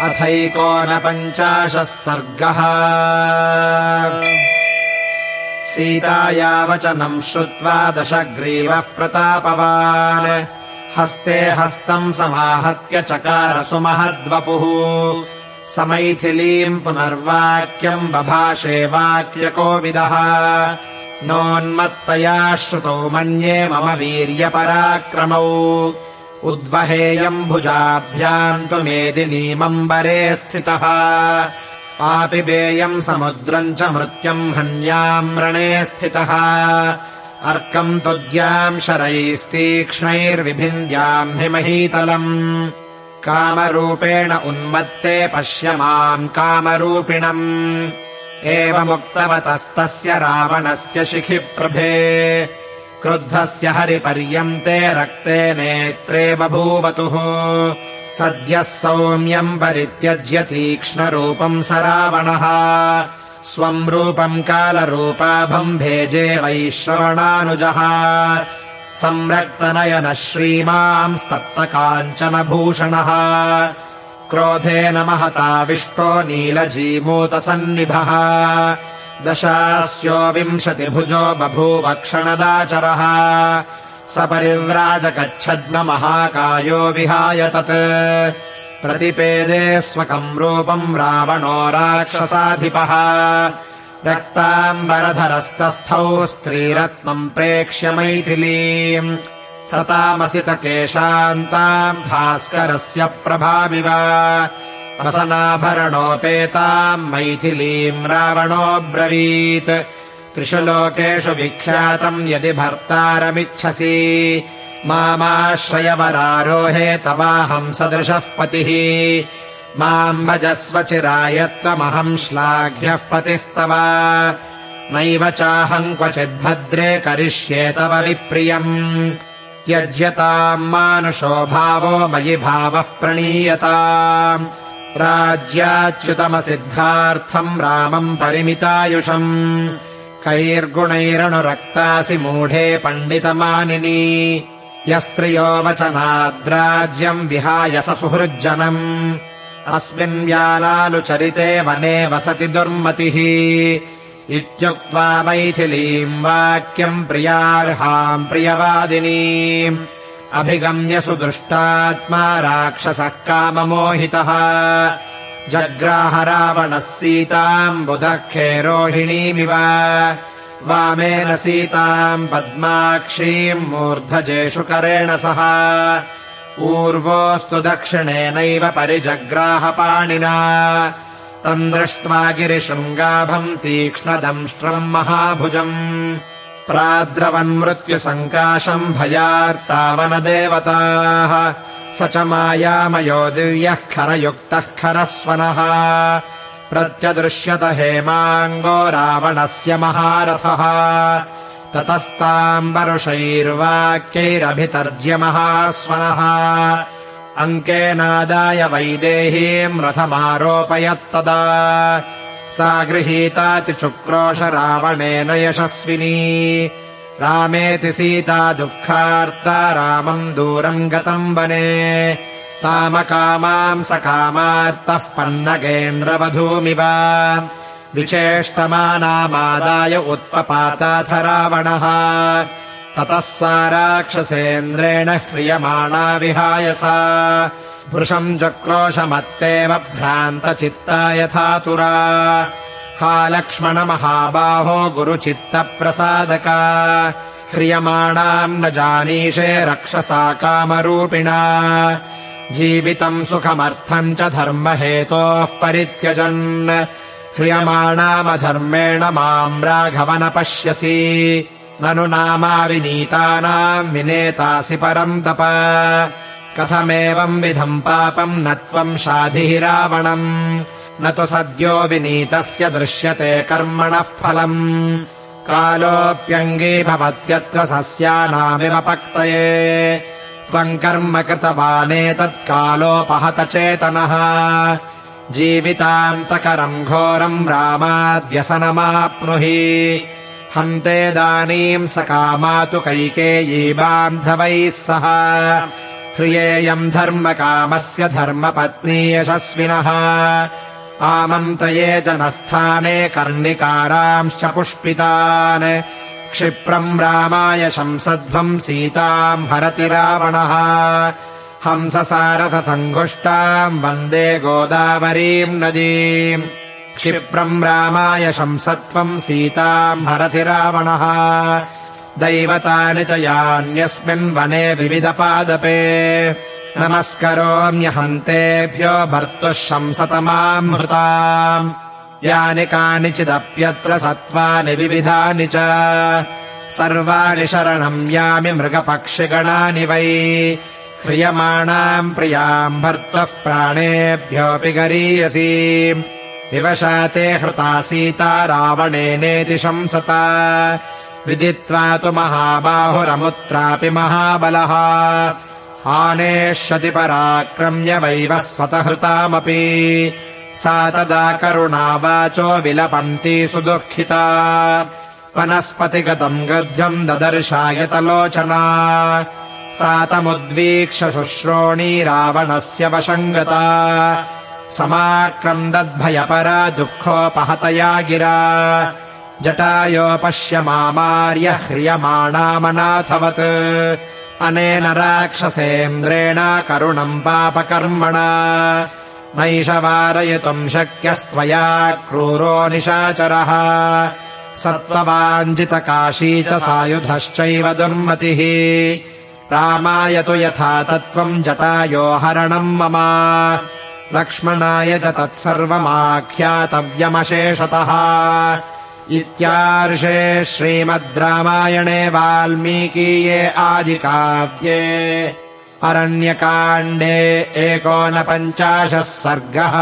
अथैकोनपञ्चाशः सर्गः। सीताया वचनम् श्रुत्वा दशग्रीवः प्रतापवान्। हस्ते हस्तम् समाहत्य चकार सुमहद्वपुः समैथिलीम् पुनर्वाक्यम् बभाषे वाक्यकोविदः। नोन्मत्तया श्रुतौ मन्ये मम वीर्यपराक्रमौ उद्वहेयम् भुजाभ्याम् तु मेदिनीमम्बरे स्थितः। पापिबेयम् समुद्रम् च मृत्युम् हन्याम् रणे स्थितः। अर्कम् तुद्याम् शरैस्तीक्ष्णैर्विभिन्द्याम् हिमहीतलम्। कामरूपेण उन्मत्ते पश्य माम् कामरूपिणम्। एवमुक्तवतस्तस्य रावणस्य शिखिप्रभे क्रुद्धस्य हरिपर्यन्ते रक्ते नेत्रे बभूवतुः। सद्यः सौम्यम् परित्यज्य तीक्ष्णरूपम् स रावणः स्वम् रूपम् कालरूपाभम् भेजे वैश्रवणानुजः। संरक्तनयनः श्रीमांस्तप्तकाञ्चनभूषणः क्रोधेन महताविष्टो नीलजीमूतसन्निभः दशास्यो विंशतिभुजो बभूवक्षणदाचरः। स परिव्राजगच्छद्ममहाकायो विहाय तत्। प्रतिपेदे स्वकम् रूपम् रावणो राक्षसाधिपः। रक्ताम्बरधरस्तस्थौ स्त्रीरत्नम् प्रेक्ष्य मैथिलीम् सतामसितकेशान्ताम् भास्करस्य प्रभाविव रसनाभरणोपेताम् मैथिलीम् रावणोऽब्रवीत्। त्रिषु लोकेषु विख्यातम् यदि भर्तारमिच्छसि। मामाश्रयवरारोहे तवाहम् सदृशः पतिः। माम् भजस्व चिराय त्वमहम् श्लाघ्यः पतिस्तव। नैव चाहम् क्वचिद्भद्रे करिष्ये तव विप्रियम्। त्यज्यताम् मानुषो भावो मयि भावः प्रणीयताम् राज्याच्युतमसिद्धार्थम् रामम् परिमितायुषम्। कैर्गुणैरनुरक्तासि मूढे पण्डितमानिनी। यस्त्रियो वचनाद्राज्यम् विहाय स सुहृज्जनम्। अस्मिन् व्यालानुचरिते वने वसति दुर्मतिः। इत्युक्त्वा मैथिलीम् वाक्यम् प्रियार्हाम् प्रियवादिनीम् अभिगम्य सुदुष्टात्मा राक्षसः काममोहितः। जग्राह रावणः सीताम् बुधखे रोहिणीमिव वामेन सीताम् पद्माक्षीम् मूर्धजेषु करेण सह। ऊर्वोऽस्तु दक्षिणेनैव परिजग्राहपाणिना। तम् दृष्ट्वा गिरिशृङ्गाभम् तीक्ष्णदंष्ट्रम् महाभुजम् प्राद्रवन्मृत्युसङ्काशम् भयार्तावनदेवताः। स च मायामयो दिव्यः खरयुक्तः खरस्वनः। प्रत्यदृश्यत हेमाङ्गो रावणस्य महारथः। ततस्ताम् वरुषैर्वाक्यैरभितर्ज्य महास्वनः। अङ्केनादाय वैदेहीम् रथमारोपयत्तदा सा गृहीतातिचुक्रोश रावणेन यशस्विनी। रामेति सीता दुःखार्ता रामम् दूरम् गतम् वने। तामकामाम् स कामार्तः पन्नगेन्द्रवधूमिव। विचेष्टमानामादाय उत्पपाताथ रावणः। ततः सा राक्षसेन्द्रेण ह्रियमाणा विहाय सा वृषम् चक्रोशमत्तेव भ्रान्तचित्ता यथातुरा हा लक्ष्मणमहाबाहो गुरुचित्तप्रसादका। ह्रियमाणाम् न जानीषे रक्षसा कामरूपिणा। जीवितम् सुखमर्थम् च धर्महेतोः परित्यजन्। ह्रियमाणामधर्मेण माम् राघव न पश्यसि। ननु नामा विनीतानाम् विनेतासि परम् तप कथमेवम् विधम् पापम् न त्वम् शाधिः रावणम् न तु सद्यो विनीतस्य दृश्यते कर्मणः फलम्। कालोऽप्यङ्गी भवत्यत्र सस्यानामिव पक्तये। त्वम् कर्म कृतवानेतत्कालोपहत चेतनः। जीवितान्तकरम् घोरम् रामाद्यसनमाप्नुहि हन्तेदानीम् स कामातु कैकेयी बान्धवैः सह ह्रियेयम् धर्मकामस्य धर्मपत्नी यशस्विनः। आमन्त्रये जनस्थाने कर्णिकारांश्च पुष्पितान्। क्षिप्रम् रामाय शंसध्वम् सीताम् हरति रावणः। हंससारथसङ्घुष्टाम् वन्दे गोदावरीम् नदीम्। क्षिप्रम् रामाय शंसत्वम् सीताम् हरति रावणः दैवतानि च यान्यस्मिन् वने विविधपादपे। नमस्करोम्यहन्तेभ्यो भर्तुः शंसतमाम् यानि कानिचिदप्यत्र सत्त्वानि विविधानि च। सर्वाणि शरणम् यामि मृगपक्षिगणानि वै। क्रियमाणाम् प्रियाम् भर्तुः प्राणेभ्योऽपि गरीयसी। विवशाते हृता सीता रावणेनेति शंसता विदित्वा तु महाबाहुरमुत्रापि महाबलः। आनेष्यति पराक्रम्य वैवः स्वतहृतामपि। सा तदा करुणावाचो विलपन्ती सुदुःखिता। वनस्पतिगतम् गद्यम् ददर्शायतलोचना सा तमुद्वीक्ष्य शुश्रोणी रावणस्य वशङ्गता। समाक्रन्दद्भयपरा दुःखोपहतया गिरा जटायो पश्य मामार्य ह्रियमाणामनाथवत्। अनेन राक्षसेन्द्रेण करुणम् पापकर्मणा। नैष वारयितुम् शक्यस्त्वया क्रूरो निशाचरः। सत्त्ववाञ्छितकाशी च सायुधश्चैव दुर्मतिः। रामाय तु यथा तत्त्वम् जटायो हरणम् मम। लक्ष्मणाय च तत्सर्वमाख्यातव्यमशेषतः इत्यार्षे श्रीमद् रामायणे वाल्मीकीये आदिकाव्ये अरण्यकाण्डे एकोनपञ्चाशः सर्गः